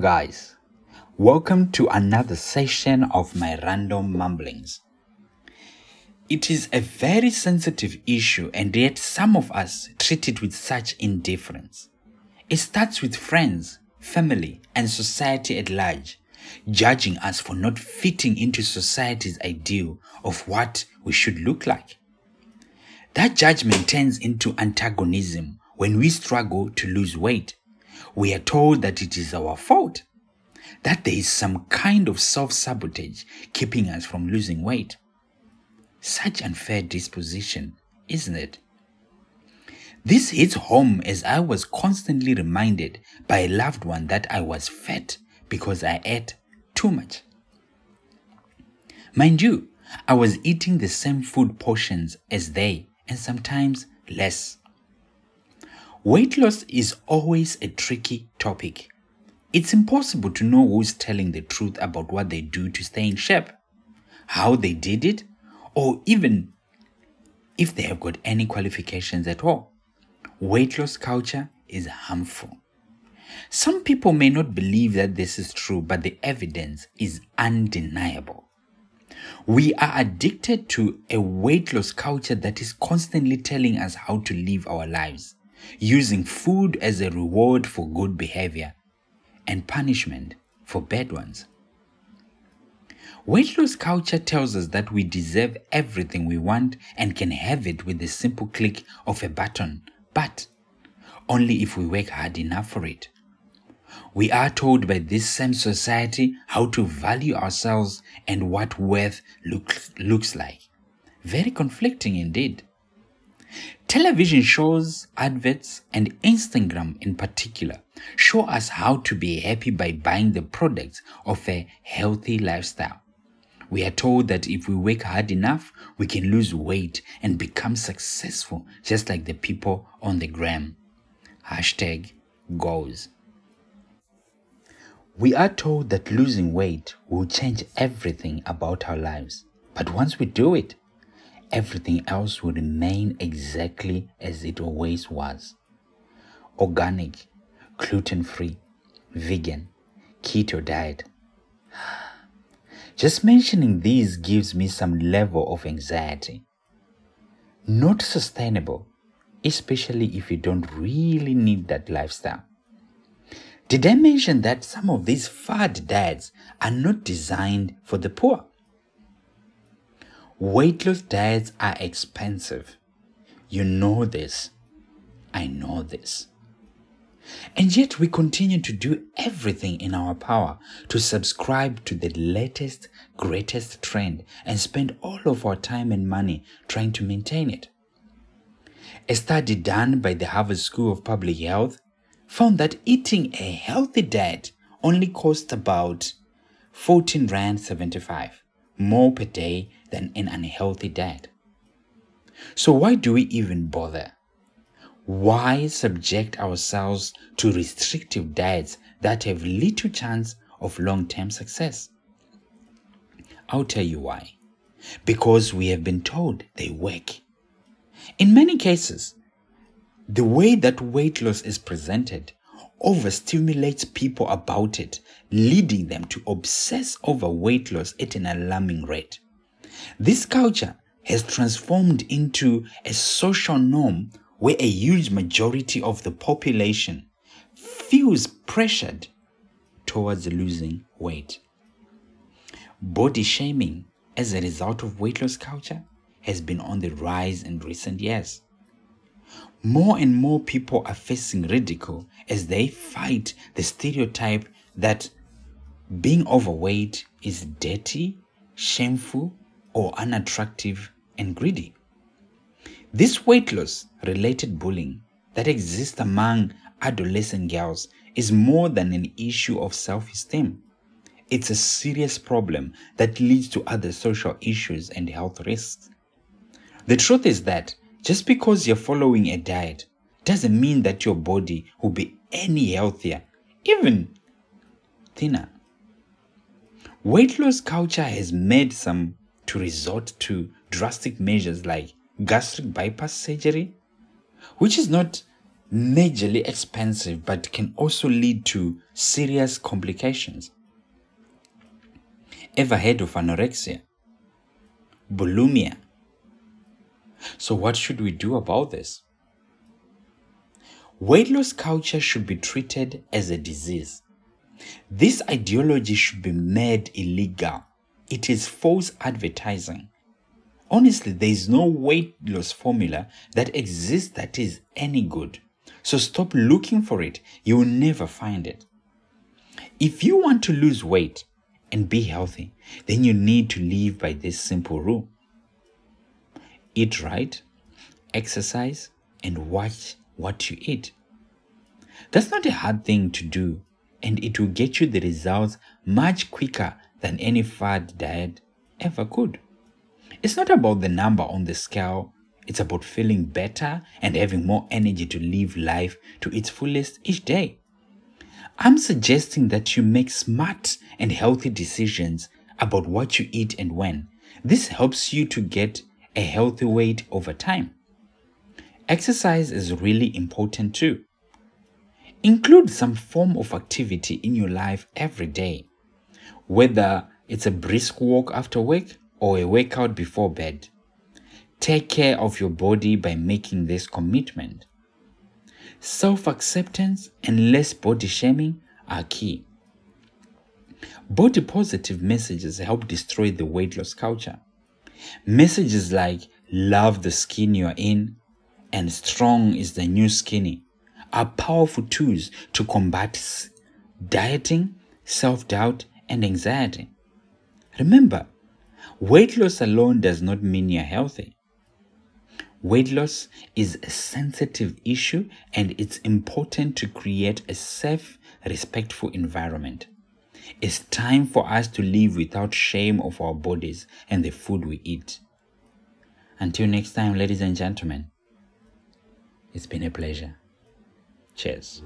guys. Welcome to another session of my random mumblings. It is a very sensitive issue, and yet some of us treat it with such indifference. It starts with friends, family, and society at large, judging us for not fitting into society's ideal of what we should look like. That judgment turns into antagonism when we struggle to lose weight we are told that it is our fault, that there is some kind of self sabotage keeping us from losing weight. Such unfair disposition, isn't it? This hits home as I was constantly reminded by a loved one that I was fat because I ate too much. Mind you, I was eating the same food portions as they and sometimes less. Weight loss is always a tricky topic. It's impossible to know who's telling the truth about what they do to stay in shape, how they did it, or even if they have got any qualifications at all. Weight loss culture is harmful. Some people may not believe that this is true, but the evidence is undeniable. We are addicted to a weight loss culture that is constantly telling us how to live our lives using food as a reward for good behavior and punishment for bad ones. Weight loss culture tells us that we deserve everything we want and can have it with the simple click of a button, but only if we work hard enough for it. We are told by this same society how to value ourselves and what worth looks, looks like. Very conflicting indeed. Television shows, adverts, and Instagram in particular show us how to be happy by buying the products of a healthy lifestyle. We are told that if we work hard enough, we can lose weight and become successful, just like the people on the gram. Hashtag goals. We are told that losing weight will change everything about our lives. But once we do it, everything else will remain exactly as it always was organic, gluten free, vegan, keto diet. Just mentioning these gives me some level of anxiety. Not sustainable, especially if you don't really need that lifestyle. Did I mention that some of these fad diets are not designed for the poor? Weight loss diets are expensive. You know this. I know this. And yet we continue to do everything in our power to subscribe to the latest, greatest trend and spend all of our time and money trying to maintain it. A study done by the Harvard School of Public Health found that eating a healthy diet only costs about 14 Rand 75 more per day than an unhealthy diet. So, why do we even bother? Why subject ourselves to restrictive diets that have little chance of long term success? I'll tell you why. Because we have been told they work. In many cases, the way that weight loss is presented overstimulates people about it, leading them to obsess over weight loss at an alarming rate. This culture has transformed into a social norm where a huge majority of the population feels pressured towards losing weight. Body shaming as a result of weight loss culture has been on the rise in recent years. More and more people are facing ridicule as they fight the stereotype that being overweight is dirty, shameful, or unattractive and greedy. This weight loss related bullying that exists among adolescent girls is more than an issue of self esteem. It's a serious problem that leads to other social issues and health risks. The truth is that just because you're following a diet doesn't mean that your body will be any healthier, even thinner. Weight loss culture has made some to resort to drastic measures like gastric bypass surgery, which is not majorly expensive but can also lead to serious complications. Ever heard of anorexia? Bulimia? So, what should we do about this? Weight loss culture should be treated as a disease. This ideology should be made illegal. It is false advertising. Honestly, there is no weight loss formula that exists that is any good. So stop looking for it. You will never find it. If you want to lose weight and be healthy, then you need to live by this simple rule eat right, exercise, and watch what you eat. That's not a hard thing to do, and it will get you the results much quicker than any fad diet ever could. It's not about the number on the scale, it's about feeling better and having more energy to live life to its fullest each day. I'm suggesting that you make smart and healthy decisions about what you eat and when. This helps you to get a healthy weight over time. Exercise is really important too. Include some form of activity in your life every day, whether it's a brisk walk after work or a workout before bed. Take care of your body by making this commitment. Self acceptance and less body shaming are key. Body positive messages help destroy the weight loss culture. Messages like love the skin you're in and strong is the new skinny are powerful tools to combat dieting, self doubt, and anxiety. Remember, weight loss alone does not mean you're healthy. Weight loss is a sensitive issue and it's important to create a safe, respectful environment. It's time for us to live without shame of our bodies and the food we eat. Until next time, ladies and gentlemen, it's been a pleasure. Cheers.